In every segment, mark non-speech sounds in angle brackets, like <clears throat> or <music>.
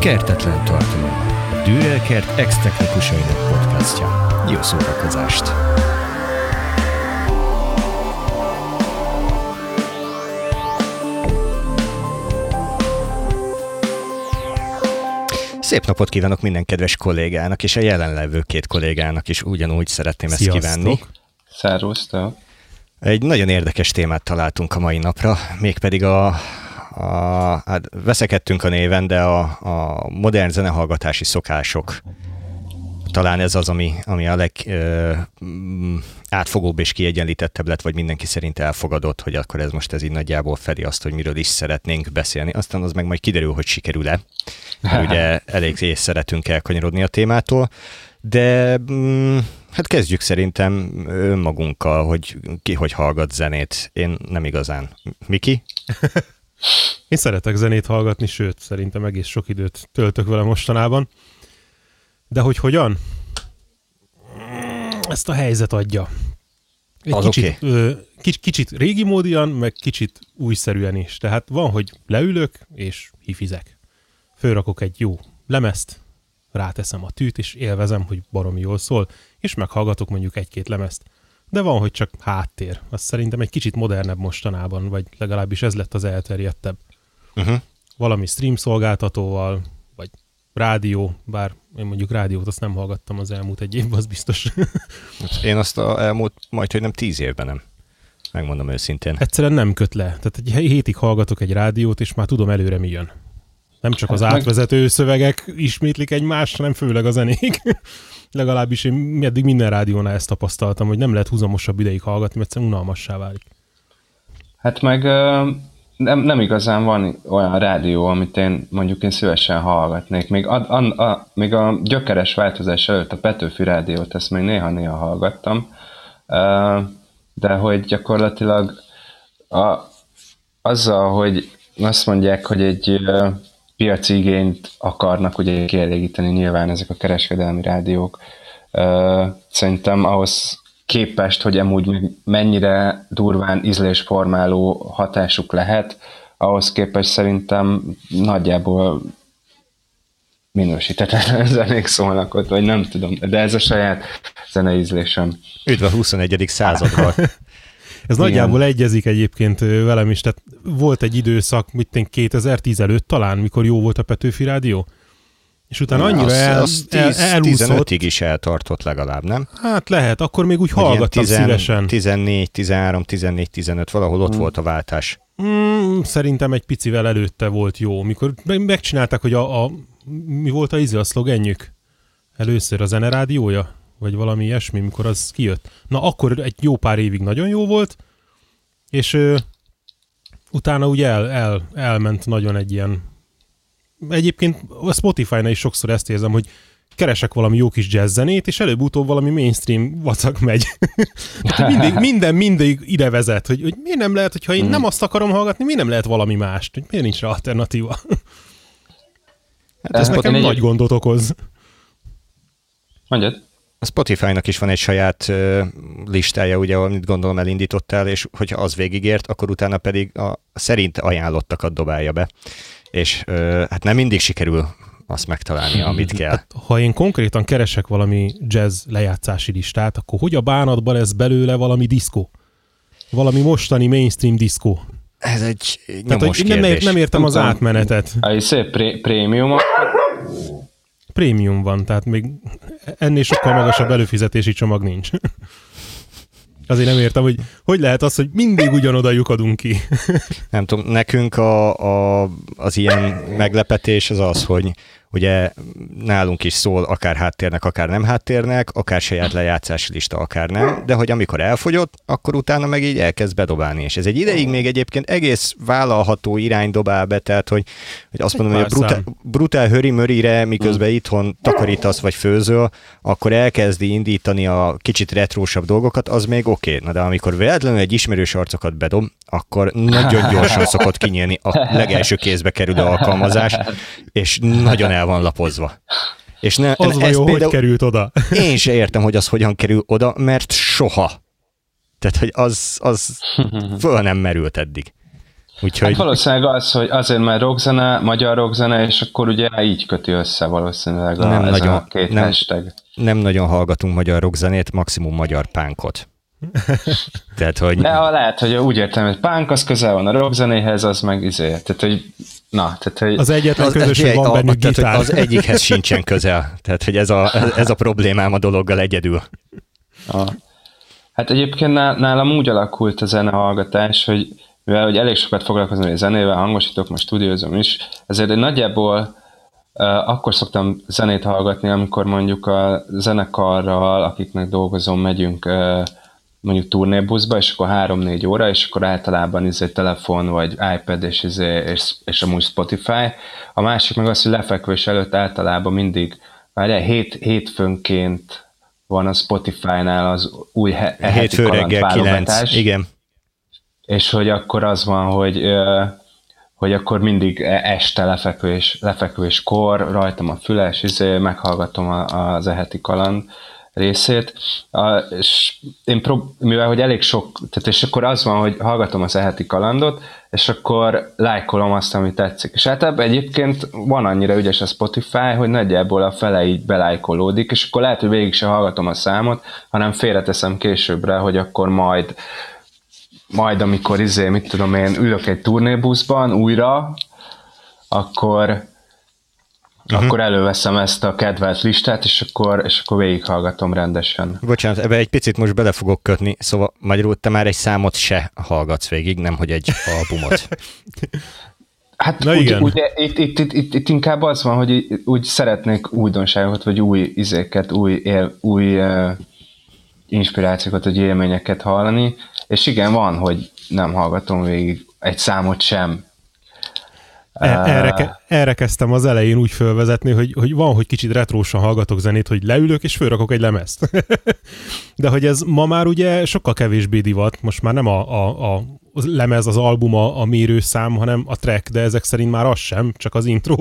Kertetlen tartalom. A Dürer Kert ex-technikusainak podcastja. Jó szórakozást! Szép napot kívánok minden kedves kollégának, és a jelenlevő két kollégának is ugyanúgy szeretném ezt Sziasztok. kívánni. Szervusztok! Egy nagyon érdekes témát találtunk a mai napra, mégpedig a, a hát veszekedtünk a néven, de a, a modern zenehallgatási szokások. Talán ez az, ami, ami a leg ö, mm, átfogóbb és kiegyenlítettebb lett, vagy mindenki szerint elfogadott, hogy akkor ez most ez így nagyjából fedi azt, hogy miről is szeretnénk beszélni. Aztán az meg majd kiderül, hogy sikerül-e. Ugye <laughs> elég és szeretünk elkanyarodni a témától. De mm, hát kezdjük szerintem önmagunkkal, hogy ki hogy hallgat zenét. Én nem igazán. Miki? <laughs> Én szeretek zenét hallgatni, sőt, szerintem egész sok időt töltök vele mostanában. De hogy hogyan? Ezt a helyzet adja. Egy Az kicsit, ö, kics, kicsit régi módian, meg kicsit újszerűen is. Tehát van, hogy leülök és hifizek. Fölrakok egy jó lemezt, ráteszem a tűt, és élvezem, hogy baromi jól szól, és meghallgatok mondjuk egy-két lemezt. De van, hogy csak háttér. Az szerintem egy kicsit modernebb mostanában, vagy legalábbis ez lett az elterjedtebb. Uh-huh. Valami stream szolgáltatóval, vagy rádió, bár én mondjuk rádiót azt nem hallgattam az elmúlt egy évben, az biztos. Én azt a elmúlt majd, hogy nem tíz évben nem. Megmondom őszintén. Egyszerűen nem köt le. Tehát egy hétig hallgatok egy rádiót, és már tudom előre mi jön. Nem csak az Hát meg- átvezető szövegek ismétlik egymást, hanem főleg a zenék. <laughs> Legalábbis én eddig minden rádiónál ezt tapasztaltam, hogy nem lehet húzamosabb ideig hallgatni, mert egyszerűen unalmassá válik. Hát meg nem, nem igazán van olyan rádió, amit én mondjuk én szívesen hallgatnék. Még a, a, a, még a gyökeres változás előtt a Petőfi rádiót, ezt még néha-néha hallgattam, de hogy gyakorlatilag a, azzal, hogy azt mondják, hogy egy piaci igényt akarnak ugye kielégíteni nyilván ezek a kereskedelmi rádiók, szerintem ahhoz képest, hogy amúgy mennyire durván ízlésformáló hatásuk lehet, ahhoz képest szerintem nagyjából minősítetlen <laughs> zenék szólnak ott, vagy nem tudom, de ez a saját zenei ízlésem. Üdv a 21. században. <laughs> Ez Igen. nagyjából egyezik egyébként velem is, tehát volt egy időszak, mit én 2010 előtt talán, mikor jó volt a Petőfi rádió, és utána annyira az, el, az el, 10, elúszott, 15-ig is eltartott legalább, nem? hát lehet, akkor még úgy Hogy hallgattam 10 szívesen. 14, 13, 14, 15, valahol ott volt a váltás. Mm, szerintem egy picivel előtte volt jó, mikor me- megcsinálták, hogy a, a mi volt a izé, a szlogenjük? Először a zenerádiója? Vagy valami ilyesmi, mikor az kijött. Na, akkor egy jó pár évig nagyon jó volt, és ö, utána ugye el, el, elment nagyon egy ilyen... Egyébként a Spotify-nál is sokszor ezt érzem, hogy keresek valami jó kis jazz zenét, és előbb-utóbb valami mainstream vacak megy. <laughs> Mindig, minden, mindig ide vezet, hogy, hogy miért nem lehet, hogyha én nem azt akarom hallgatni, miért nem lehet valami mást? Hogy miért nincs rá alternatíva? Hát Ez ez nekem egy- nagy gondot okoz. Mondjad? A Spotify-nak is van egy saját listája, ugye, amit gondolom elindítottál, és hogyha az végigért, akkor utána pedig a szerint ajánlottakat dobálja be. És hát nem mindig sikerül azt megtalálni, amit kell. Hát, ha én konkrétan keresek valami jazz lejátszási listát, akkor hogy a bánatban lesz belőle valami diszkó? Valami mostani mainstream diszkó. Ez egy Tehát, nyomos nem, kérdés. ér, nem értem az Nem átmenetet. A szép pré- prémium, Prémium van, tehát még ennél sokkal magasabb előfizetési csomag nincs. Azért nem értem, hogy hogy lehet az, hogy mindig ugyanoda lyukadunk ki. Nem tudom, nekünk a, a, az ilyen meglepetés az az, hogy ugye nálunk is szól akár háttérnek, akár nem háttérnek, akár saját lejátszási lista, akár nem, de hogy amikor elfogyott, akkor utána meg így elkezd bedobálni, és ez egy ideig még egyébként egész vállalható irány dobál be, tehát hogy, hogy azt mondom, hogy a brutál, brutál höri-mörire, miközben itthon takarítasz vagy főzöl, akkor elkezdi indítani a kicsit retrósabb dolgokat, az még oké. Okay. Na de amikor véletlenül egy ismerős arcokat bedob, akkor nagyon gyorsan szokott kinyílni a legelső kézbe kerülő alkalmazás, és nagyon el van lapozva. És ne, Az ez vajon hogy például került oda? <laughs> én se értem, hogy az hogyan kerül oda, mert soha. Tehát, hogy az, az <laughs> föl nem merült eddig. Úgyhogy... Hát valószínűleg az, hogy azért már rockzene, magyar rockzene, és akkor ugye így köti össze valószínűleg a, nem nagyon, a két nem, hashtag. Nem nagyon hallgatunk magyar rockzenét, maximum magyar pánkot. <laughs> Tehát, hogy... De ha lehet, hogy úgy értem, hogy punk az közel van a rockzenéhez, az meg izé. Tehát, hogy Na, tehát, hogy... Az egyetlen az, közös, hogy van bennük tehát, gitár. az egyikhez sincsen közel. Tehát, hogy ez a, ez a problémám a dologgal egyedül. A, hát egyébként nálam úgy alakult a zenehallgatás, hogy mivel hogy elég sokat foglalkozom a zenével, hangosítok, most stúdiózom is, ezért én nagyjából uh, akkor szoktam zenét hallgatni, amikor mondjuk a zenekarral, akiknek dolgozom, megyünk uh, mondjuk turnébuszba, és akkor három-négy óra, és akkor általában izé telefon, vagy iPad, és, izé, és, és amúgy Spotify. A másik meg az, hogy lefekvés előtt általában mindig, várjál, hét, hétfőnként van a Spotify-nál az új he- reggel 9, igen. És hogy akkor az van, hogy hogy akkor mindig e- este lefekvés, lefekvéskor rajtam a füles, izé, meghallgatom az eheti kaland részét, a, és én prób- mivel hogy elég sok, tehát és akkor az van, hogy hallgatom az eheti kalandot, és akkor lájkolom azt, ami tetszik. És hát ebben egyébként van annyira ügyes a Spotify, hogy nagyjából a fele így belájkolódik, és akkor lehet, hogy végig se hallgatom a számot, hanem félreteszem későbbre, hogy akkor majd majd amikor izé, mit tudom én, ülök egy turnébuszban újra, akkor uh-huh. akkor előveszem ezt a kedvelt listát, és akkor, és akkor végighallgatom rendesen. Bocsánat, ebbe egy picit most bele fogok kötni, szóval magyarul te már egy számot se hallgatsz végig, nem hogy egy albumot. <laughs> Hát Na úgy, igen. ugye itt, itt, itt, itt, itt, inkább az van, hogy úgy szeretnék újdonságokat, vagy új izéket, új, él, új uh, inspirációkat, vagy élményeket hallani, és igen, van, hogy nem hallgatom végig egy számot sem, erre, ke, erre kezdtem az elején úgy fölvezetni, hogy, hogy van, hogy kicsit retrósan hallgatok zenét, hogy leülök és fölrakok egy lemezt. <laughs> De hogy ez ma már ugye sokkal kevésbé divat, most már nem a, a, a lemez, az album a, a mérőszám, hanem a track, de ezek szerint már az sem, csak az intro.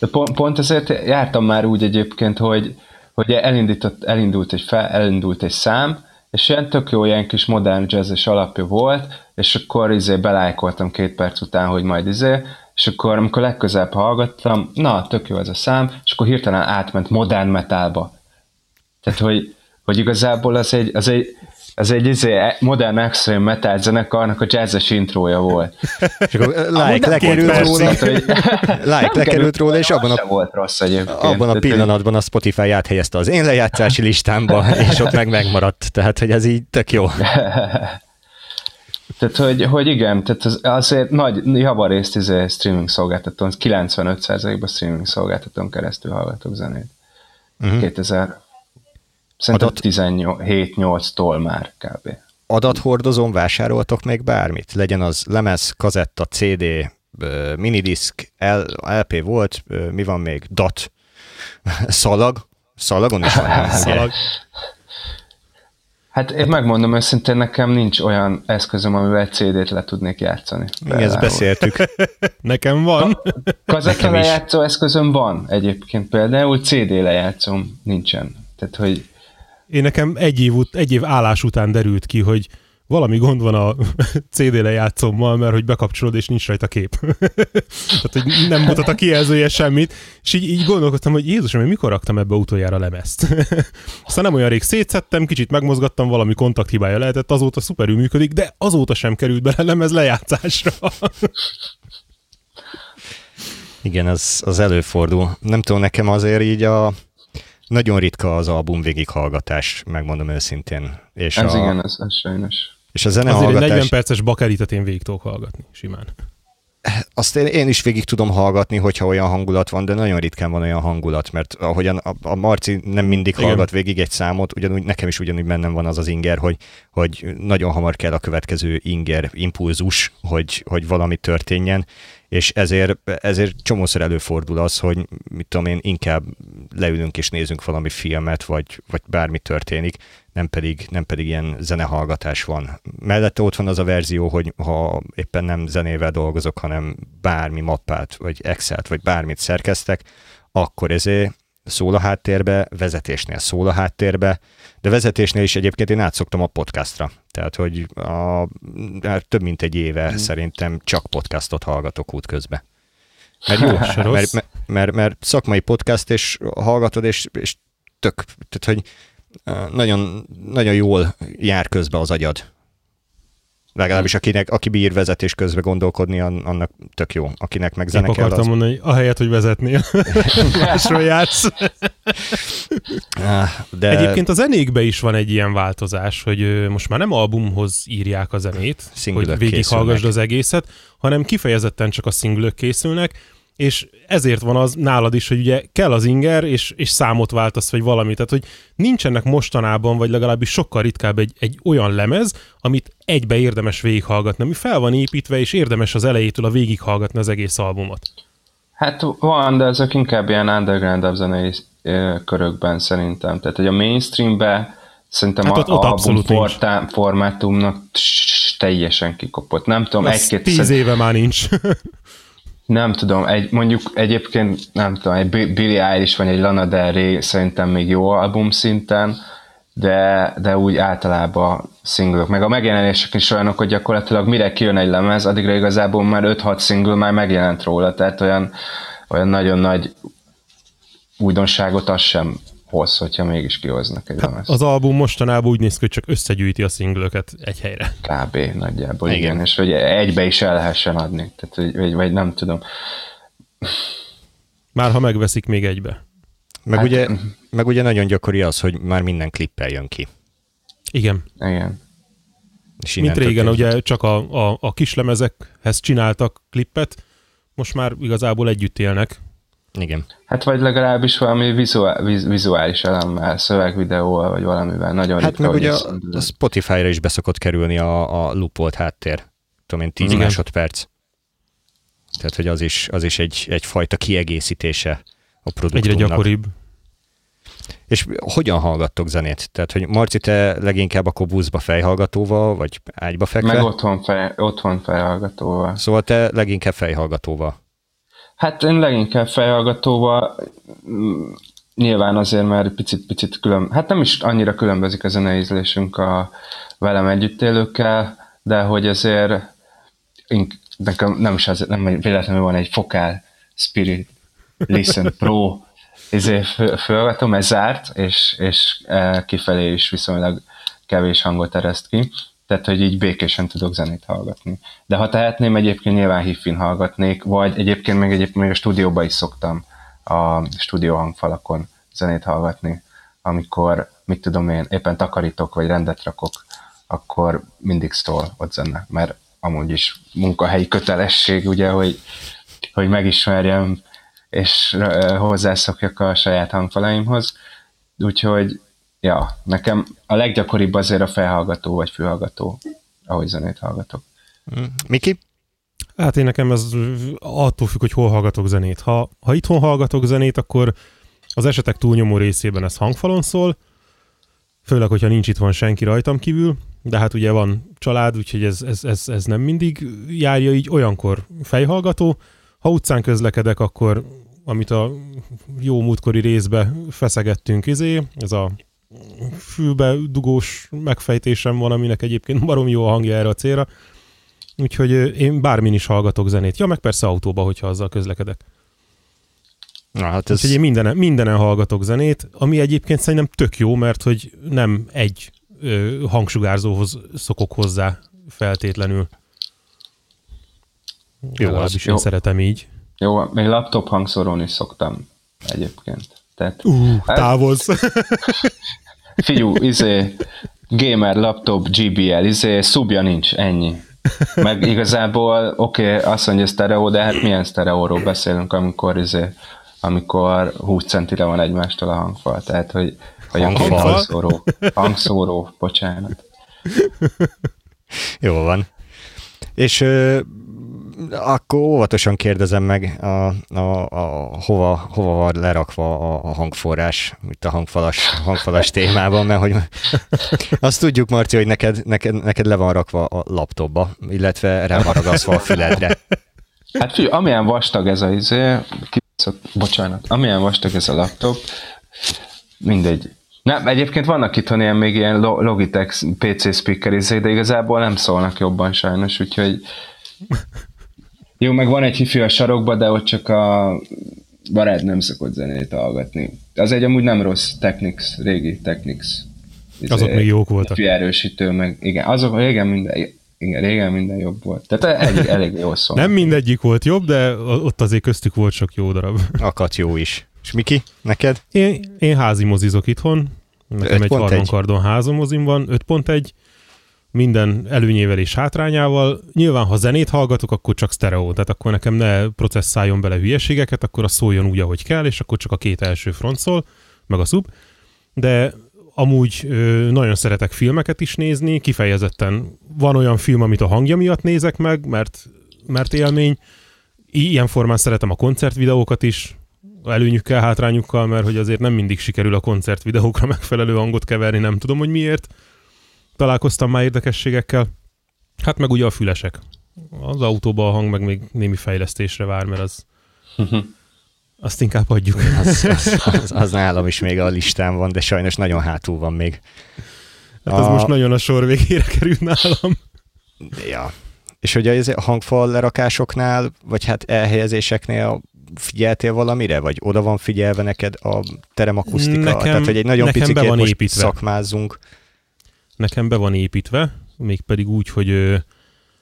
de pont, pont ezért jártam már úgy egyébként, hogy, hogy elindított, elindult, egy fel, elindult egy szám, és ilyen tök jó, ilyen kis modern jazzes alapja volt, és akkor izé belájkoltam két perc után, hogy majd izé, és akkor amikor legközelebb hallgattam, na, tök jó ez a szám, és akkor hirtelen átment modern metalba. Tehát, hogy, hogy igazából az egy, az egy, az egy izé, modern extreme metal zenekarnak a jazzes intrója volt. És akkor like <laughs> lekerült róla, hogy like lekerült róla, és abban a, volt rossz egyébként. abban a pillanatban a Spotify áthelyezte az én lejátszási listámba, és ott meg megmaradt. Tehát, hogy ez így tök jó. <laughs> Tehát, hogy, hogy igen, tehát az, azért nagy javarészt izé streaming szolgáltatón, 95%-ban streaming szolgáltatón keresztül hallgatok zenét. Uh-huh. 2000, szerintem 17-8-tól már kb. Adathordozón vásároltok még bármit? Legyen az lemez, kazetta, CD, minidisk, LP volt, mi van még? DAT, <laughs> szalag, szalagon is van. <laughs> Szalag. Hát én megmondom őszintén, nekem nincs olyan eszközöm, amivel egy CD-t le tudnék játszani. Mi ezt beszéltük. nekem van. Kazetta lejátszó eszközöm van egyébként például, CD lejátszom nincsen. Tehát, hogy... Én nekem egy év, egy év állás után derült ki, hogy valami gond van a <laughs> CD lejátszommal, mert hogy bekapcsolod, és nincs rajta kép. <laughs> Tehát, hogy nem mutat a kijelzője semmit, és így, így gondolkoztam, hogy Jézusom, mikor raktam ebbe utoljára lemezt? <laughs> Aztán nem olyan rég szétszettem, kicsit megmozgattam, valami kontakthibája lehetett, azóta szuperül működik, de azóta sem került bele lemez lejátszásra. Igen, az, az előfordul. Nem tudom, nekem azért így a nagyon ritka az album végighallgatás, megmondom őszintén. És ez a, igen, ez, ez sajnos. És a zene Azért egy 40 perces bakeritet én végig tudok hallgatni, simán. Azt én, én is végig tudom hallgatni, hogyha olyan hangulat van, de nagyon ritkán van olyan hangulat, mert ahogyan a, a Marci nem mindig Igen. hallgat végig egy számot, ugyanúgy nekem is ugyanúgy bennem van az az inger, hogy, hogy nagyon hamar kell a következő inger impulzus, hogy, hogy valami történjen, és ezért, ezért csomószor előfordul az, hogy mit tudom én, inkább leülünk és nézünk valami filmet, vagy, vagy bármi történik, nem pedig, nem pedig ilyen zenehallgatás van. Mellette ott van az a verzió, hogy ha éppen nem zenével dolgozok, hanem bármi mappát, vagy Excel-t, vagy bármit szerkeztek, akkor ezért szól a háttérbe, vezetésnél szól a háttérbe, de vezetésnél is egyébként én átszoktam a podcastra. Tehát, hogy a, hát több mint egy éve mm. szerintem csak podcastot hallgatok útközben. Mert jó, <laughs> mert, mert, mert, mert szakmai podcast, és hallgatod, és, és tök, tehát, hogy nagyon, nagyon jól jár közbe az agyad. Legalábbis akinek, aki bír vezetés közben gondolkodni, annak tök jó. Akinek meg zene Épp kell, akartam az... mondani, ahelyett, hogy vezetnél, <laughs> másról játsz. De... Egyébként a zenékben is van egy ilyen változás, hogy most már nem albumhoz írják a zenét, Szingülök hogy végighallgasd az egészet, hanem kifejezetten csak a szinglök készülnek, és ezért van az nálad is, hogy ugye kell az inger, és, és számot váltasz, vagy valamit. Tehát, hogy nincsenek mostanában, vagy legalábbis sokkal ritkább egy, egy olyan lemez, amit egybe érdemes végighallgatni, ami fel van építve, és érdemes az elejétől a végighallgatni az egész albumot. Hát van, de ezek inkább ilyen underground zenei körökben szerintem. Tehát, hogy a mainstreambe szerintem hát ott, a, ott album formátumnak teljesen kikopott. Nem tudom, egy-két... Tíz éve már nincs. <laughs> Nem tudom, egy, mondjuk egyébként nem tudom, egy Billie Eilish vagy egy Lana Del Rey szerintem még jó album szinten, de, de úgy általában singlok. Meg a megjelenések is olyanok, hogy gyakorlatilag mire kijön egy lemez, addigra igazából már 5-6 single már megjelent róla, tehát olyan, olyan nagyon nagy újdonságot az sem hoz, hogyha mégis kihoznak egy hát Az album mostanában úgy néz ki, hogy csak összegyűjti a szinglöket egy helyre. Kb. nagyjából, igen. igen. És hogy egybe is el lehessen adni. Tehát, vagy, vagy nem tudom. Már ha megveszik még egybe. Meg, hát, ugye, meg ugye nagyon gyakori az, hogy már minden klippel jön ki. Igen. Igen. És Mint régen, ugye csak a, a, a kislemezekhez csináltak klippet, most már igazából együtt élnek, igen. Hát vagy legalábbis valami vizuál, vizuális elemmel, szövegvideóval, vagy valamivel. Nagyon hát meg ugye a, a Spotify-ra is beszokott kerülni a, a loopolt háttér. Tudom én, 10 Igen. másodperc. Tehát, hogy az is, az is egy, egyfajta kiegészítése a produktumnak. Egyre gyakoribb. És hogyan hallgattok zenét? Tehát, hogy Marci, te leginkább akkor buszba fejhallgatóval, vagy ágyba fekve? Meg otthon, fej, otthon fejhallgatóval. Szóval te leginkább fejhallgatóval. Hát én leginkább fejhallgatóval, mm, nyilván azért, mert picit-picit külön, hát nem is annyira különbözik a zeneízlésünk a velem együtt élőkkel, de hogy azért nekem nem is az, nem véletlenül van egy Fokál Spirit Listen Pro ezért fölvetom, ez zárt, és, és e, kifelé is viszonylag kevés hangot ereszt ki tehát hogy így békésen tudok zenét hallgatni. De ha tehetném, egyébként nyilván hiffin hallgatnék, vagy egyébként még, egyébként még a stúdióba is szoktam a stúdió hangfalakon zenét hallgatni, amikor, mit tudom én, éppen takarítok, vagy rendet rakok, akkor mindig szól ott zene, mert amúgy is munkahelyi kötelesség, ugye, hogy, hogy megismerjem és hozzászokjak a saját hangfalaimhoz. Úgyhogy ja, nekem a leggyakoribb azért a felhallgató vagy fülhallgató, ahogy zenét hallgatok. Mm. Miki? Hát én nekem ez attól függ, hogy hol hallgatok zenét. Ha, ha itthon hallgatok zenét, akkor az esetek túlnyomó részében ez hangfalon szól, főleg, hogyha nincs itthon senki rajtam kívül, de hát ugye van család, úgyhogy ez, ez, ez, ez nem mindig járja így, olyankor fejhallgató. Ha utcán közlekedek, akkor amit a jó múltkori részbe feszegettünk, izé, ez a fülbe dugós megfejtésem van, aminek egyébként barom jó a hangja erre a célra. Úgyhogy én bármin is hallgatok zenét. Ja, meg persze autóba, hogyha azzal közlekedek. Na, hát ez... Úgyhogy én mindenen, mindenen hallgatok zenét, ami egyébként szerintem tök jó, mert hogy nem egy ö, hangsugárzóhoz szokok hozzá feltétlenül. Jó, az, is jó. én szeretem így. Jó, még laptop hangszorón is szoktam egyébként. Tehát, uh, hát, távozz! Figyú, izé, gamer, laptop, GBL, izé, szubja nincs, ennyi. Meg igazából, oké, okay, azt mondja sztereó, de hát milyen sztereóról beszélünk, amikor izé, amikor 20 centire van egymástól a hangfal, tehát, hogy, hogy hangfal. hangszóró, hangszóró, bocsánat. Jó van. És akkor óvatosan kérdezem meg, a, a, a, hova, hova van lerakva a, a hangforrás, itt a hangfalas, hangfalas <laughs> témában, mert hogy azt tudjuk, Marci, hogy neked, neked, neked le van rakva a laptopba, illetve rá van ragaszva a füledre. Hát figyelj, amilyen vastag ez a izé, bocsánat, amilyen vastag ez a laptop, mindegy, Nem, egyébként vannak itt ilyen még ilyen Logitech PC speaker de igazából nem szólnak jobban sajnos, úgyhogy jó, meg van egy hifi a sarokba, de ott csak a barát nem szokott zenét hallgatni. Az egy amúgy nem rossz Technics, régi Technics. Azok még jók voltak. Erősítő, meg igen, azok régen minden, igen, régen minden jobb volt. Tehát elég, elég jó szó. Nem mindegyik volt jobb, de ott azért köztük volt sok jó darab. <laughs> Akat jó is. És Miki, neked? Én, én házi mozizok itthon. Nekem egy harmankardon házamozim van, 5.1 minden előnyével és hátrányával. Nyilván, ha zenét hallgatok, akkor csak sztereó, tehát akkor nekem ne processzáljon bele hülyeségeket, akkor az szóljon úgy, ahogy kell, és akkor csak a két első front szól, meg a szub. De amúgy nagyon szeretek filmeket is nézni, kifejezetten van olyan film, amit a hangja miatt nézek meg, mert, mert élmény. Ilyen formán szeretem a koncertvideókat is, előnyükkel, hátrányukkal, mert hogy azért nem mindig sikerül a koncertvideókra megfelelő hangot keverni, nem tudom, hogy miért találkoztam már érdekességekkel. Hát meg ugye a fülesek. Az autóban a hang meg még némi fejlesztésre vár, mert az <laughs> azt inkább adjuk. Az, az, az, az nálam is még a listán van, de sajnos nagyon hátul van még. Hát az a... most nagyon a sor végére került nálam. Ja. És hogy a hangfal lerakásoknál, vagy hát elhelyezéseknél figyeltél valamire, vagy oda van figyelve neked a teremakusztika? Nekem, Tehát, hogy egy nagyon picit most építve. szakmázzunk. Nekem be van építve, mégpedig úgy, hogy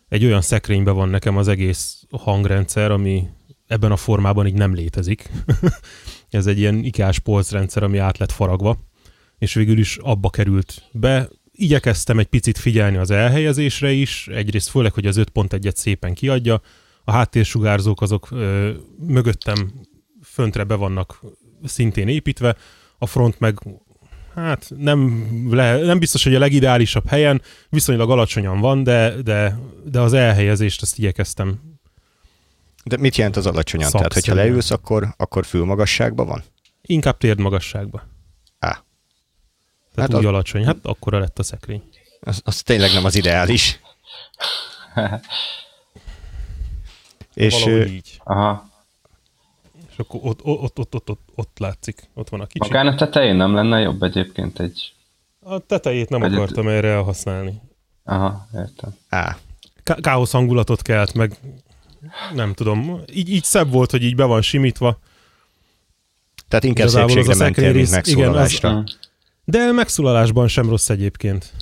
egy olyan szekrényben van nekem az egész hangrendszer, ami ebben a formában így nem létezik. <laughs> Ez egy ilyen ikás polcrendszer, ami át lett faragva, és végül is abba került be. Igyekeztem egy picit figyelni az elhelyezésre is, egyrészt főleg, hogy az 5.1-et szépen kiadja, a háttérsugárzók azok ö, mögöttem föntre be vannak szintén építve, a front meg hát nem, le, nem biztos, hogy a legideálisabb helyen, viszonylag alacsonyan van, de, de, de az elhelyezést azt igyekeztem. De mit jelent az alacsonyan? Tehát, hogyha leülsz, akkor, akkor fülmagasságban van? Inkább térdmagasságban. Á. Tehát hát úgy a... alacsony. Hát akkora lett a szekrény. Az, az tényleg nem az ideális. <laughs> És így. Aha. És akkor ott, ott, ott, ott, ott, ott látszik, ott van a kicsi. Magán a tetején nem lenne jobb egyébként egy... A tetejét nem Vagy akartam egy... erre használni. Aha, értem. Á. Ká- káosz hangulatot kelt, meg nem tudom, így, így szebb volt, hogy így be van simítva. Tehát inkább Igazából szépségre az mentél, mint megszólalásra. Igen, az, de megszólalásban sem rossz egyébként.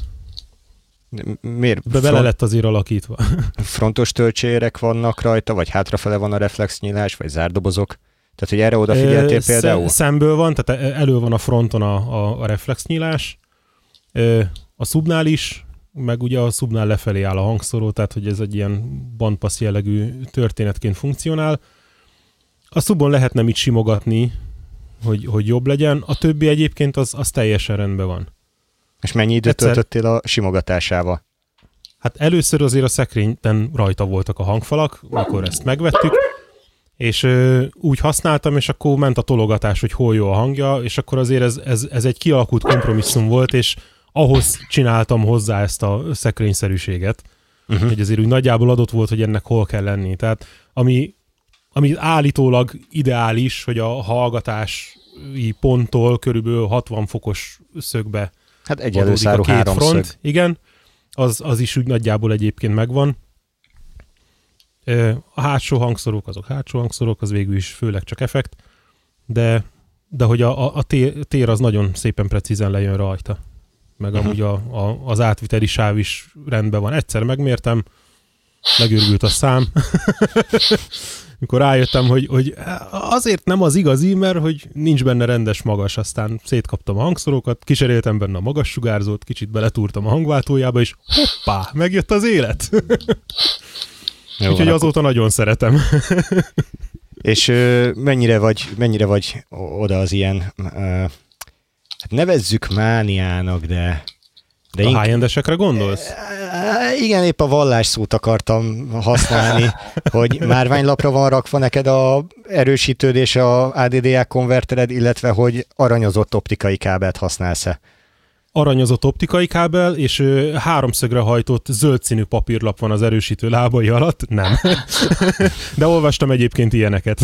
Miért? De bele lett azért alakítva. Frontos töltsérek vannak rajta, vagy hátrafele van a reflexnyílás, vagy zárdobozok? Tehát, hogy erre odafigyeltél például? Szemből van, tehát e- elő van a fronton a, a, a reflexnyílás. A szubnál is, meg ugye a szubnál lefelé áll a hangszóró, tehát hogy ez egy ilyen bandpass jellegű történetként funkcionál. A szubon lehetne mit simogatni, hogy, hogy jobb legyen, a többi egyébként az, az teljesen rendben van. És mennyi időt Egyszer... töltöttél a simogatásával? Hát először azért a szekrényben rajta voltak a hangfalak, amikor ezt megvettük, és ö, úgy használtam, és akkor ment a tologatás, hogy hol jó a hangja, és akkor azért ez, ez, ez egy kialakult kompromisszum volt, és ahhoz csináltam hozzá ezt a szekrényszerűséget, uh-huh. hogy azért úgy nagyjából adott volt, hogy ennek hol kell lenni. Tehát ami, ami állítólag ideális, hogy a hallgatási ponttól körülbelül 60 fokos szögbe Hát egy előszárú a két front, szög. igen, az, az is úgy nagyjából egyébként megvan. A hátsó hangszorok, azok hátsó hangszorok, az végül is főleg csak effekt, de, de hogy a, a tér az nagyon szépen precízen lejön rajta. Meg uh-huh. amúgy a, a, az átviteli sáv is rendben van. Egyszer megmértem, megőrült a szám. <laughs> mikor rájöttem, hogy, hogy azért nem az igazi, mert hogy nincs benne rendes magas, aztán szétkaptam a hangszorokat, kiseréltem benne a magas sugárzót, kicsit beletúrtam a hangváltójába, és hoppá, megjött az élet. <laughs> Jó, Úgyhogy azóta akkor... nagyon szeretem. <laughs> és ö, mennyire vagy, mennyire vagy oda az ilyen, ö, hát nevezzük mániának, de de a high gondolsz? Igen, épp a vallás szót akartam használni, <laughs> hogy márványlapra van rakva neked a erősítőd és a ADDA konvertered, illetve hogy aranyozott optikai kábelt használsz-e? Aranyozott optikai kábel, és ö, háromszögre hajtott zöld színű papírlap van az erősítő lábai alatt. Nem. <laughs> De olvastam egyébként ilyeneket.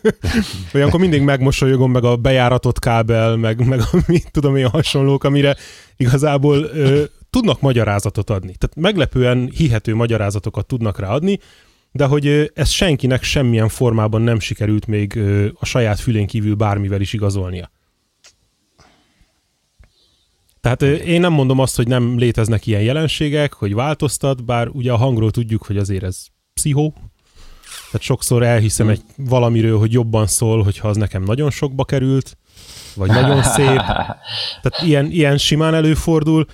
<laughs> Olyankor mindig megmosolyogom, meg a bejáratott kábel, meg, meg a <laughs> mit tudom én hasonlók, amire igazából ö, tudnak magyarázatot adni. Tehát meglepően hihető magyarázatokat tudnak rá adni, de hogy ez senkinek semmilyen formában nem sikerült még a saját fülén kívül bármivel is igazolnia. Tehát én nem mondom azt, hogy nem léteznek ilyen jelenségek, hogy változtat, bár ugye a hangról tudjuk, hogy azért ez pszichó. Tehát sokszor elhiszem egy valamiről, hogy jobban szól, hogyha az nekem nagyon sokba került, vagy nagyon szép. Tehát ilyen, ilyen simán előfordul.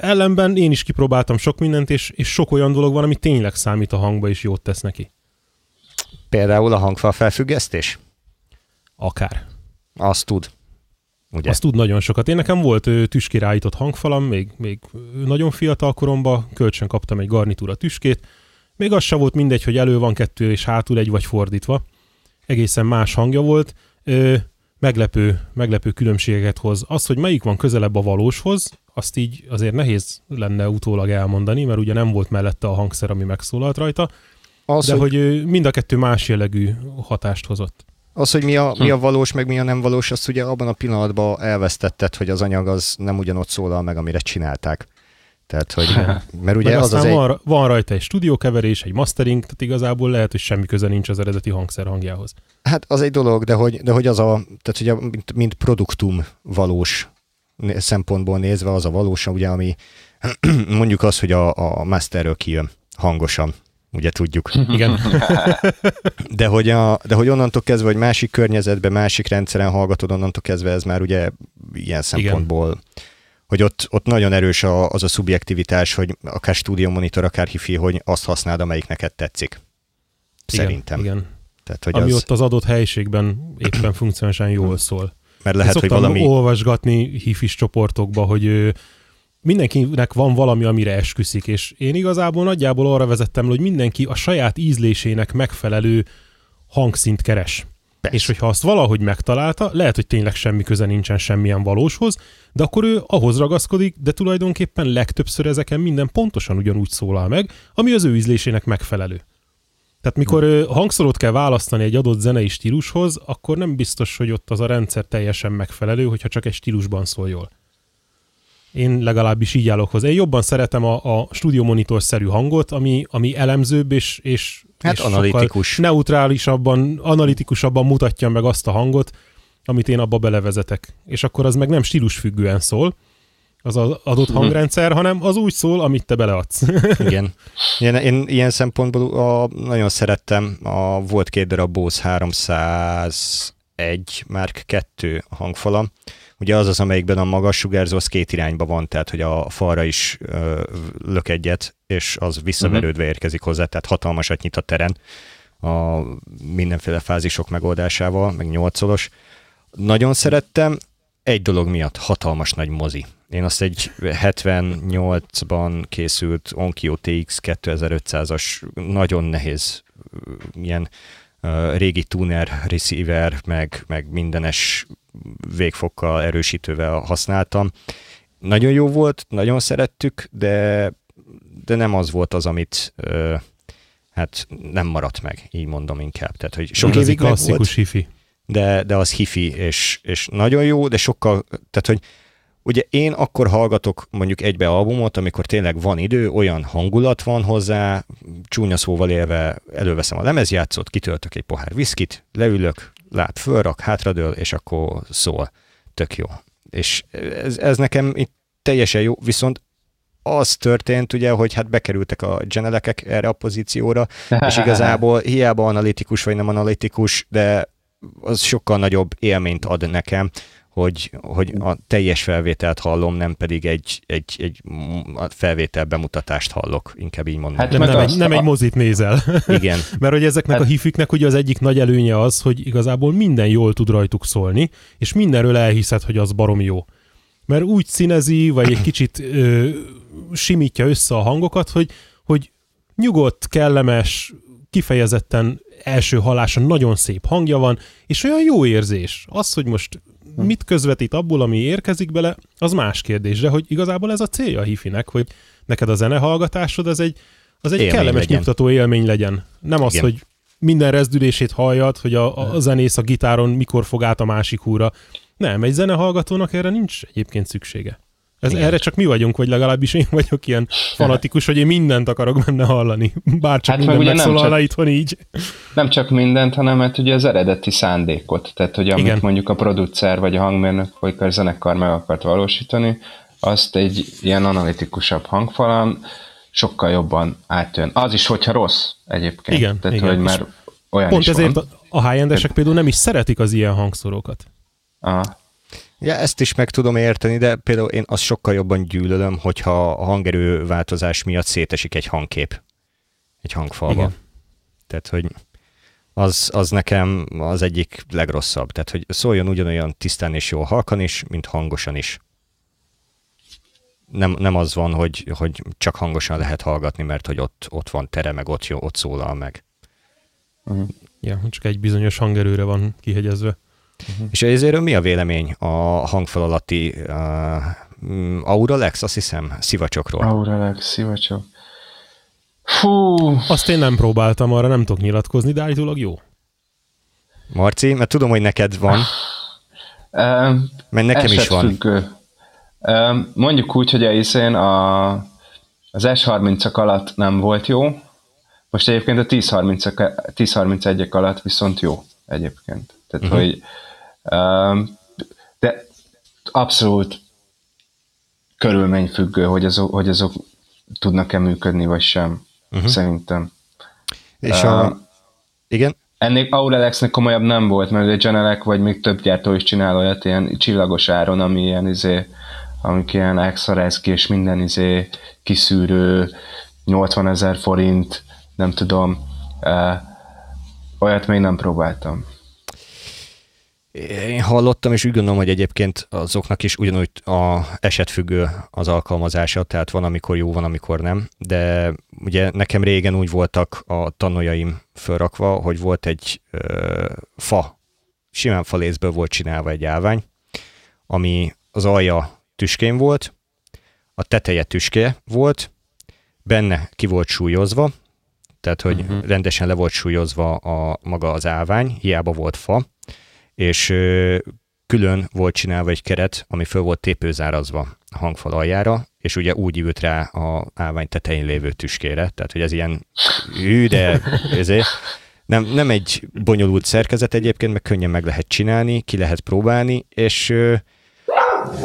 Ellenben én is kipróbáltam sok mindent, és, és sok olyan dolog van, ami tényleg számít a hangba, és jót tesz neki. Például a hangfal felfüggesztés? Akár. Azt tud. Ugye? Azt tud nagyon sokat. Én nekem volt ö, tüskirállított hangfalam, még, még nagyon fiatal koromban, kölcsön kaptam egy garnitúra tüskét, még az sem volt mindegy, hogy elő van kettő és hátul egy, vagy fordítva. Egészen más hangja volt. Ö, meglepő, meglepő különbségeket hoz. Az, hogy melyik van közelebb a valóshoz, azt így azért nehéz lenne utólag elmondani, mert ugye nem volt mellette a hangszer, ami megszólalt rajta, Az, de hogy, hogy mind a kettő más jellegű hatást hozott. Az, hogy mi, a, mi a valós, meg mi a nem valós, azt ugye abban a pillanatban elvesztetted, hogy az anyag az nem ugyanott szólal meg, amire csinálták. Tehát, hogy, mert ugye Meg az az egy, van, van rajta egy stúdiókeverés, egy mastering, tehát igazából lehet, hogy semmi köze nincs az eredeti hangszer hangjához. Hát az egy dolog, de hogy, de hogy az a, tehát ugye mint, mint produktum valós szempontból nézve az a valós, ugye, ami <clears throat> mondjuk az, hogy a, a masterről kijön hangosan, ugye tudjuk. <laughs> Igen. De hogy, a, de hogy onnantól kezdve, hogy másik környezetben, másik rendszeren hallgatod, onnantól kezdve ez már ugye ilyen szempontból, Igen. hogy ott, ott nagyon erős a, az a szubjektivitás, hogy akár stúdió monitor, akár hifi, hogy azt használd, amelyik neked tetszik. Szerintem. Igen, igen. Tehát, hogy Ami az, ott az adott helyiségben éppen <clears throat> funkcionálisan jól szól. mert lehet, Én hogy valami... olvasgatni hifis csoportokba, hogy mindenkinek van valami, amire esküszik, és én igazából nagyjából arra vezettem, hogy mindenki a saját ízlésének megfelelő hangszint keres. Persze. És hogyha azt valahogy megtalálta, lehet, hogy tényleg semmi köze nincsen semmilyen valóshoz, de akkor ő ahhoz ragaszkodik, de tulajdonképpen legtöbbször ezeken minden pontosan ugyanúgy szólal meg, ami az ő ízlésének megfelelő. Tehát mikor ö, hangszórót kell választani egy adott zenei stílushoz, akkor nem biztos, hogy ott az a rendszer teljesen megfelelő, hogyha csak egy stílusban szól jól. Én legalábbis így állok hozzá. Én jobban szeretem a, a stúdió monitor-szerű hangot, ami, ami elemzőbb és, és, Hát és analitikus. neutrálisabban, analitikusaban mutatja meg azt a hangot, amit én abba belevezetek. És akkor az meg nem stílusfüggően szól, az az adott hangrendszer, hanem az úgy szól, amit te beleadsz. <laughs> Igen. Én, én ilyen szempontból a, nagyon szerettem, a, volt két darab Bose 301 Mark 2 hangfalam. Ugye az az, amelyikben a magas sugárzó az két irányba van, tehát hogy a falra is ö, lök egyet, és az visszaverődve érkezik hozzá, tehát hatalmasat nyit a teren a mindenféle fázisok megoldásával, meg nyolcolos. Nagyon szerettem, egy dolog miatt, hatalmas nagy mozi. Én azt egy 78-ban készült Onkyo TX 2500-as nagyon nehéz ilyen ö, régi tuner receiver, meg, meg mindenes végfokkal, erősítővel használtam. Nagyon jó volt, nagyon szerettük, de, de nem az volt az, amit ö, hát nem maradt meg, így mondom inkább. Tehát, hogy sok évig meg volt, klasszikus hifi. de, de az hifi, és, és nagyon jó, de sokkal, tehát hogy ugye én akkor hallgatok mondjuk egybe albumot, amikor tényleg van idő, olyan hangulat van hozzá, csúnya szóval élve előveszem a lemezjátszót, kitöltök egy pohár viszkit, leülök, lát fölrak, hátradől, és akkor szól. Tök jó. És ez, ez nekem itt teljesen jó, viszont az történt ugye, hogy hát bekerültek a genelekek erre a pozícióra, és <laughs> igazából hiába analitikus vagy nem analitikus, de az sokkal nagyobb élményt ad nekem, hogy, hogy a teljes felvételt hallom, nem pedig egy, egy, egy a felvétel bemutatást hallok, inkább így mondom. Hát meg nem, egy, nem a- egy mozit nézel. Igen, <laughs> Mert hogy ezeknek Hát- a hifiknek ugye az egyik nagy előnye az, hogy igazából minden jól tud rajtuk szólni, és mindenről elhiszed, hogy az baromi jó. Mert úgy színezi, vagy egy kicsit ö, simítja össze a hangokat, hogy, hogy nyugodt, kellemes, kifejezetten első hallása nagyon szép hangja van, és olyan jó érzés. Az, hogy most mit közvetít abból, ami érkezik bele, az más kérdés, de hogy igazából ez a célja a hifinek, hogy neked a zenehallgatásod az egy, az egy Élmény kellemes, legyen. nyugtató élmény legyen. Nem az, Igen. hogy minden rezdülését halljad, hogy a, a zenész a gitáron mikor fog át a másik húra. Nem, egy zenehallgatónak erre nincs egyébként szüksége. Ez, Igen. erre csak mi vagyunk, vagy legalábbis én vagyok ilyen <laughs> fanatikus, hogy én mindent akarok benne hallani. Bár csak Hát hát minden meg megszólalna csak- itthon így. Nem csak mindent, hanem hát ugye az eredeti szándékot, tehát hogy amit Igen. mondjuk a producer vagy a hangmérnök vagy a zenekar meg akart valósítani, azt egy ilyen analitikusabb hangfalan sokkal jobban átjön. Az is, hogyha rossz egyébként. Igen, Tehát, igen. hogy már olyan Pont is ezért van. a, high-endesek például nem is szeretik az ilyen hangszorokat. Aha. Ja, ezt is meg tudom érteni, de például én azt sokkal jobban gyűlölöm, hogyha a hangerő változás miatt szétesik egy hangkép egy hangfalba. Igen. Tehát, hogy az, az nekem az egyik legrosszabb. Tehát, hogy szóljon ugyanolyan tisztán és jól halkan is, mint hangosan is. Nem, nem az van, hogy, hogy csak hangosan lehet hallgatni, mert hogy ott, ott van tere, meg ott, jó, ott szólal meg. Ja, csak egy bizonyos hangerőre van kihegyezve. És ezért mi a vélemény a hangfal alatti uh, mm, Auralex, azt hiszem, szivacsokról? Auralex, szivacsok. Fú, Azt én nem próbáltam, arra nem tudok nyilatkozni, de állítólag jó. Marci, mert tudom, hogy neked van, <sighs> um, mert nekem is van. Um, mondjuk úgy, hogy a izén a, az S30-ak alatt nem volt jó, most egyébként a 10-30-ak 10-31-ek alatt viszont jó egyébként. Tehát, uh-huh. hogy um, de abszolút körülményfüggő, hogy azok, hogy azok tudnak-e működni, vagy sem. Uh-huh. Szerintem. És a... Uh, Igen? Ennél Auralexnek komolyabb nem volt, mert ugye Genelec vagy még több gyártó is csinál olyat ilyen csillagos áron, ami ilyen izé, amik ilyen exarezki és minden izé kiszűrő, 80 ezer forint, nem tudom, uh, olyat még nem próbáltam. Én hallottam, és úgy gondolom, hogy egyébként azoknak is ugyanúgy a esetfüggő az alkalmazása, tehát van, amikor jó, van, amikor nem, de ugye nekem régen úgy voltak a tanuljaim fölrakva, hogy volt egy ö, fa, simán falészből volt csinálva egy állvány, ami az alja tüskén volt, a teteje tüske volt, benne ki volt súlyozva, tehát hogy uh-huh. rendesen le volt súlyozva a maga az állvány, hiába volt fa, és külön volt csinálva egy keret, ami föl volt tépőzárazva a hangfal aljára, és ugye úgy ült rá a állvány tetején lévő tüskére, tehát hogy ez ilyen hű, de ezért nem, nem egy bonyolult szerkezet egyébként, meg könnyen meg lehet csinálni, ki lehet próbálni, és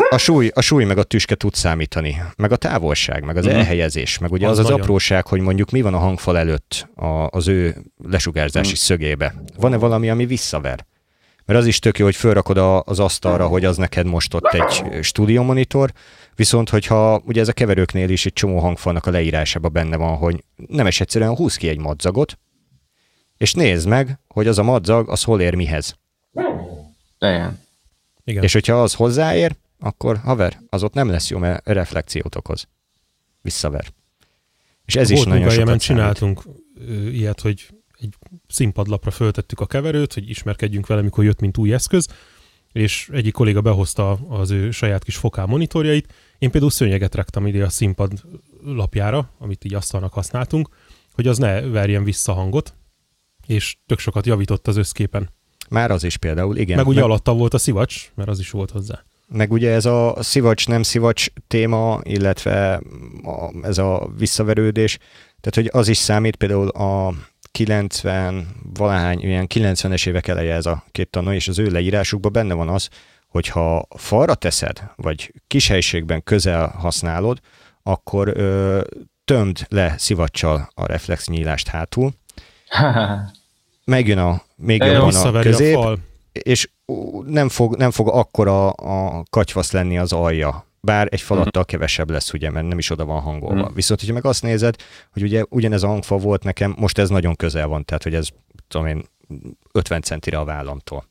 a súly, a súly meg a tüske tud számítani, meg a távolság, meg az Mhm. elhelyezés, meg ugye Az az az, apróság, hogy mondjuk mi van a hangfal előtt a, az ő lesugárzási Mhm. szögébe. Van-e valami, ami visszaver? Mert az is tök jó, hogy fölrakod a, az asztalra, hogy az neked most ott egy stúdiómonitor, viszont hogyha ugye ez a keverőknél is egy csomó hangfalnak a leírásában benne van, hogy nemes egyszerűen húz ki egy madzagot, és nézd meg, hogy az a madzag, az hol ér mihez. Igen. Igen. És hogyha az hozzáér, akkor haver, az ott nem lesz jó, mert reflexiót okoz. Visszaver. És ez is Volt nagyon munkahelyemen sokat számít. csináltunk ö, ilyet, hogy egy színpadlapra föltettük a keverőt, hogy ismerkedjünk vele, mikor jött, mint új eszköz, és egyik kolléga behozta az ő saját kis foká monitorjait. Én például szőnyeget raktam ide a színpad lapjára, amit így asztalnak használtunk, hogy az ne verjen vissza hangot, és tök sokat javított az összképen. Már az is például, igen. meg ugye meg, alatta volt a szivacs, mert az is volt hozzá. meg ugye ez a szivacs, nem szivacs téma, illetve a, ez a visszaverődés, tehát hogy az is számít, például a 90, valahány, ilyen 90-es évek eleje ez a két tanul, és az ő leírásukban benne van az, hogyha falra teszed, vagy kis helyiségben közel használod, akkor ö, tömd le szivacsal a reflex nyílást hátul, <laughs> megjön a, még jobban a közép, a fal. és nem fog, nem fog akkora a katyvasz lenni az alja. Bár egy falattal kevesebb lesz, ugye, mert nem is oda van hangolva. Mhm. Viszont, hogyha meg azt nézed, hogy ugye ugyanez a hangfa volt nekem, most ez nagyon közel van, tehát, hogy ez, tudom én, 50 centire a vállamtól.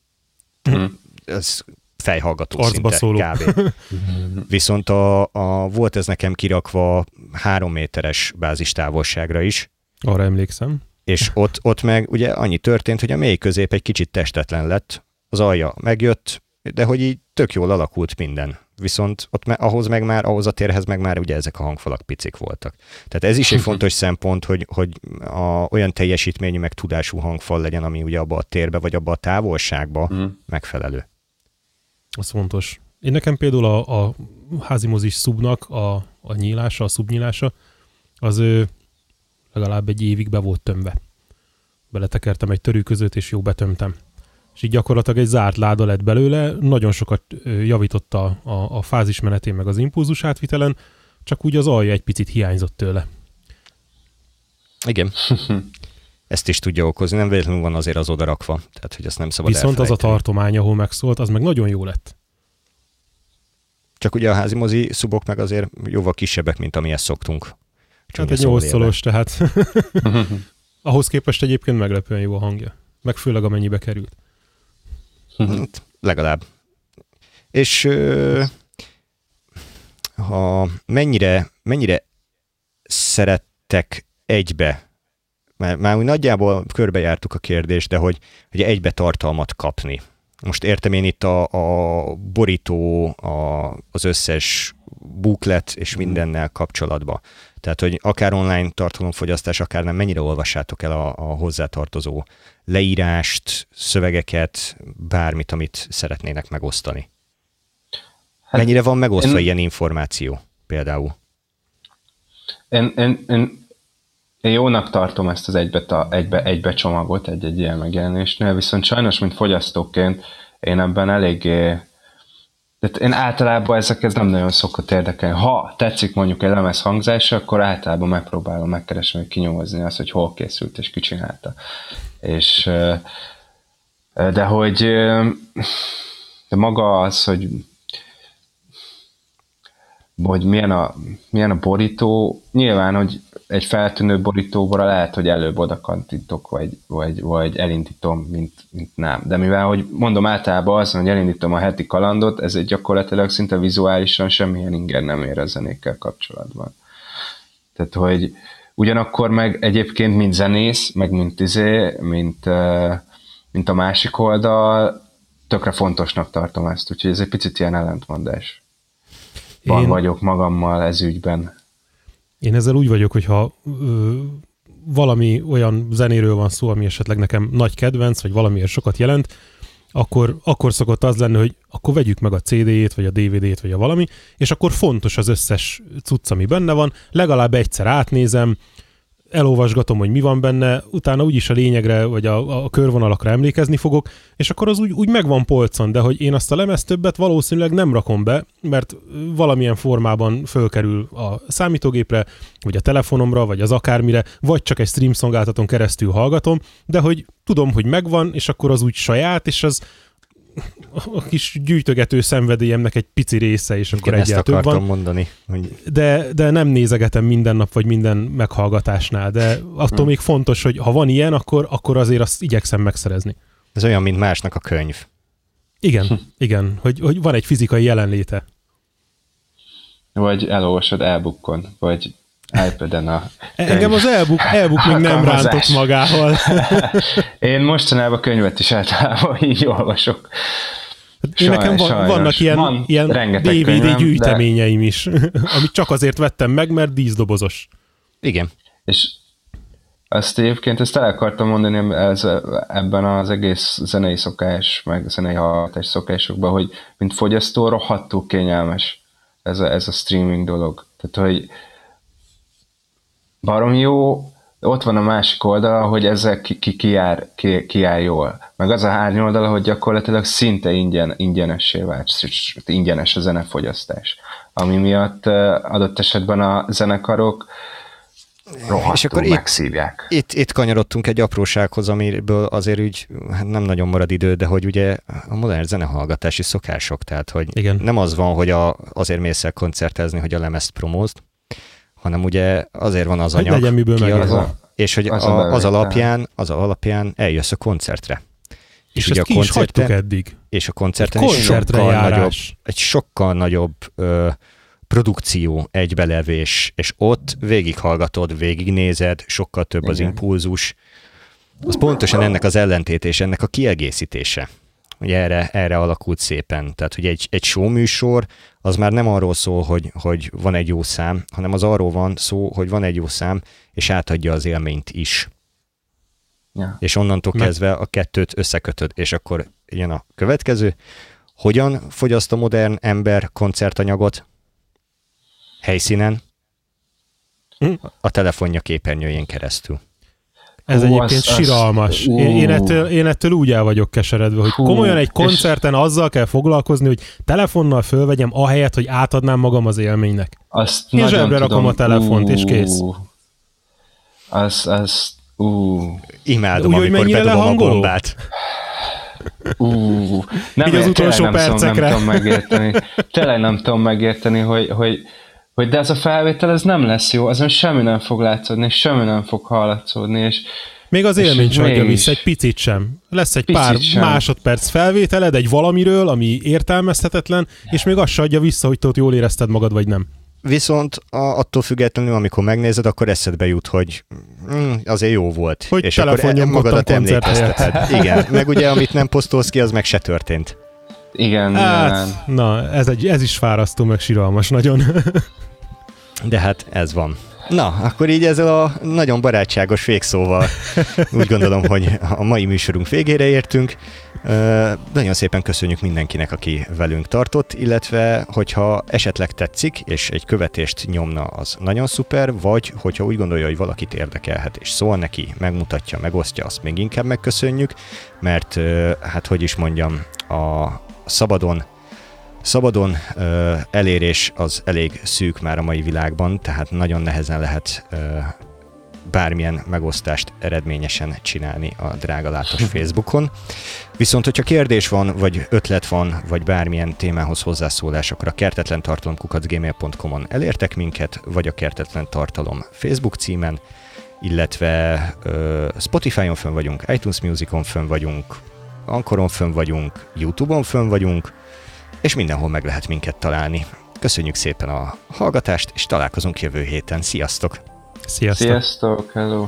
Mhm. Ez fejhallgató Arcba szinte, szóló. kb. <laughs> Viszont a, a, volt ez nekem kirakva három méteres bázistávolságra is, Arra emlékszem. és <laughs> ott, ott meg ugye annyi történt, hogy a mély közép egy kicsit testetlen lett, az alja megjött, de hogy így tök jól alakult minden. Viszont ott me, ahhoz meg már, ahhoz a térhez meg már ugye ezek a hangfalak picik voltak. Tehát ez is egy fontos szempont, hogy, hogy a, olyan teljesítményű meg tudású hangfal legyen, ami ugye abba a térbe vagy abba a távolságba mm. megfelelő. Az fontos. Én nekem például a, a házimozis szubnak a, a nyílása, a szubnyílása, az ő legalább egy évig be volt tömve. Beletekertem egy törű között, és jó betömtem. És így gyakorlatilag egy zárt láda lett belőle, nagyon sokat javította a, a fázismenetén meg az impulzus átvitelen, csak úgy az alja egy picit hiányzott tőle. Igen. <laughs> Ezt is tudja okozni, nem véletlenül van azért az odarakva, tehát hogy ezt nem szabad Viszont az a tartomány, ahol megszólt, az meg nagyon jó lett. Csak ugye a házi mozi szubok meg azért jóval kisebbek, mint amihez szoktunk. Hát egy nyolc szolos, tehát <laughs> ahhoz képest egyébként meglepően jó a hangja. Meg főleg amennyibe került. Hát, legalább. És ha mennyire, mennyire szerettek egybe, mert már úgy nagyjából körbejártuk a kérdést, de hogy, hogy egybe tartalmat kapni. Most értem én itt a, a borító, a, az összes buklet és mindennel kapcsolatban. Tehát, hogy akár online tartalomfogyasztás, akár nem, mennyire olvassátok el a, a hozzátartozó leírást, szövegeket, bármit, amit szeretnének megosztani. Hát mennyire van megosztva én, ilyen információ például? Én, én, én, én jónak tartom ezt az egybe, egybe, egybe csomagot egy-egy ilyen megjelenésnél, viszont sajnos, mint fogyasztóként, én ebben eléggé tehát én általában ezekhez nem nagyon szokott érdekelni. Ha tetszik mondjuk egy lemez hangzása, akkor általában megpróbálom megkeresni, hogy kinyomozni azt, hogy hol készült és ki csinálta. És de hogy de maga az, hogy hogy milyen a, milyen a borító, nyilván, hogy egy feltűnő borítóra lehet, hogy előbb oda vagy, vagy, vagy elindítom, mint, mint nem. De mivel, hogy mondom általában az, hogy elindítom a heti kalandot, ez egy gyakorlatilag szinte vizuálisan semmilyen inger nem ér a zenékkel kapcsolatban. Tehát, hogy ugyanakkor meg egyébként, mint zenész, meg mint izé, mint, mint a másik oldal, tökre fontosnak tartom ezt, úgyhogy ez egy picit ilyen ellentmondás. Van vagyok magammal ez ügyben. Én ezzel úgy vagyok, hogyha ö, valami olyan zenéről van szó, ami esetleg nekem nagy kedvenc, vagy valamiért sokat jelent, akkor, akkor szokott az lenni, hogy akkor vegyük meg a CD-jét, vagy a DVD-t, vagy a valami, és akkor fontos az összes cucc, ami benne van, legalább egyszer átnézem, elolvasgatom, hogy mi van benne, utána úgyis a lényegre, vagy a, a körvonalakra emlékezni fogok, és akkor az úgy, úgy megvan polcon, de hogy én azt a lemez többet valószínűleg nem rakom be, mert valamilyen formában fölkerül a számítógépre, vagy a telefonomra, vagy az akármire, vagy csak egy stream szolgáltatón keresztül hallgatom, de hogy tudom, hogy megvan, és akkor az úgy saját, és az, a kis gyűjtögető szenvedélyemnek egy pici része, és akkor Igen, ezt akartam van. mondani. Hogy... De, de nem nézegetem minden nap, vagy minden meghallgatásnál, de attól hmm. még fontos, hogy ha van ilyen, akkor, akkor azért azt igyekszem megszerezni. Ez olyan, mint másnak a könyv. Igen, hm. igen, hogy, hogy van egy fizikai jelenléte. Vagy elolvasod elbukkon, vagy iPad-en a könyv. Engem az elbook, elbook még nem <laughs> rántott magával. <laughs> Én mostanában könyvet is általában <laughs> így olvasok. Én nekem van, sajnos. vannak ilyen, van ilyen DVD könyvem, gyűjteményeim de... is, amit csak azért vettem meg, mert díszdobozos. Igen. És azt egyébként ezt el akartam mondani ez, ebben az egész zenei szokás, meg zenei hallgatás szokásokban, hogy mint fogyasztó rohadtul kényelmes ez a, ez a streaming dolog. Tehát, hogy barom jó, ott van a másik oldala, hogy ezzel ki, ki, ki, jár, ki, ki jár jól. Meg az a hárnyoldala, hogy gyakorlatilag szinte ingyen, ingyenessé vált, ingyenes a zenefogyasztás. Ami miatt adott esetben a zenekarok és akkor megszívják. Itt, itt, itt kanyarodtunk egy aprósághoz, amiből azért úgy hát nem nagyon marad idő, de hogy ugye a modern zenehallgatási szokások, tehát hogy Igen. nem az van, hogy a, azért mész el koncertezni, hogy a lemezt promózd, hanem ugye azért van az anyag legyen miből kiadva, és hogy az, a, az, alapján, az alapján eljössz a koncertre. És, és ugye ezt a koncerten, eddig. És a koncerten egy sokkal, nagyobb, egy sokkal nagyobb ö, produkció egybelevés, és ott végighallgatod, végignézed, sokkal több Igen. az impulzus. Az pontosan ennek az ellentét és ennek a kiegészítése Ugye erre, erre alakult szépen. Tehát, hogy egy, egy show műsor, az már nem arról szól, hogy, hogy van egy jó szám, hanem az arról van szó, hogy van egy jó szám, és átadja az élményt is. Ja. És onnantól Meg... kezdve a kettőt összekötöd, és akkor jön a következő. Hogyan fogyaszt a modern ember koncertanyagot? Helyszínen? Hm? A telefonja képernyőjén keresztül. Ez Hú, egyébként az, siralmas. Az, én, én, ettől, én ettől úgy el vagyok keseredve, hogy Hú, komolyan egy koncerten azzal kell foglalkozni, hogy telefonnal fölvegyem, ahelyett, hogy átadnám magam az élménynek. Azt én zsebre rakom a telefont, Ú, és kész. Az, az, ú. Imádom, úgy, amikor bedobom lehangoló? a bombát. Ú, nem, Így az utolsó nem percekre. nem tudom megérteni. Tényleg nem tudom megérteni, hogy, hogy hogy de ez a felvétel ez nem lesz jó, azon semmi nem fog látszódni, semmi nem fog hallatszódni, és még az élmény sem adja vissza, egy picit sem. Lesz egy picit pár sem. másodperc felvételed egy valamiről, ami értelmezhetetlen, és még azt se adja vissza, hogy te ott jól érezted magad, vagy nem. Viszont a, attól függetlenül, amikor megnézed, akkor eszedbe jut, hogy mm, azért jó volt. Hogy és akkor e- magadat emlékezteted. Igen, meg ugye amit nem posztolsz ki, az meg se történt. Igen, hát, igen. Na, ez, egy, ez is fárasztó, meg siralmas nagyon. <laughs> De hát ez van. Na, akkor így ezzel a nagyon barátságos végszóval úgy gondolom, hogy a mai műsorunk végére értünk. Nagyon szépen köszönjük mindenkinek, aki velünk tartott, illetve hogyha esetleg tetszik, és egy követést nyomna, az nagyon szuper, vagy hogyha úgy gondolja, hogy valakit érdekelhet, és szól neki, megmutatja, megosztja, azt még inkább megköszönjük, mert hát hogy is mondjam, a szabadon Szabadon ö, elérés az elég szűk már a mai világban, tehát nagyon nehezen lehet ö, bármilyen megosztást eredményesen csinálni a drága látos <laughs> Facebookon. Viszont, hogyha kérdés van, vagy ötlet van, vagy bármilyen témához hozzászólás, akkor a kertetlen tartalomkukacgmail.com-on elértek minket, vagy a kertetlen tartalom Facebook címen, illetve ö, Spotify-on fönn vagyunk, iTunes Music-on fönn vagyunk, Ankoron fönn vagyunk, Youtube-on fönn vagyunk, és mindenhol meg lehet minket találni. Köszönjük szépen a hallgatást, és találkozunk jövő héten. Sziasztok! Sziasztok! Sziasztok, hello!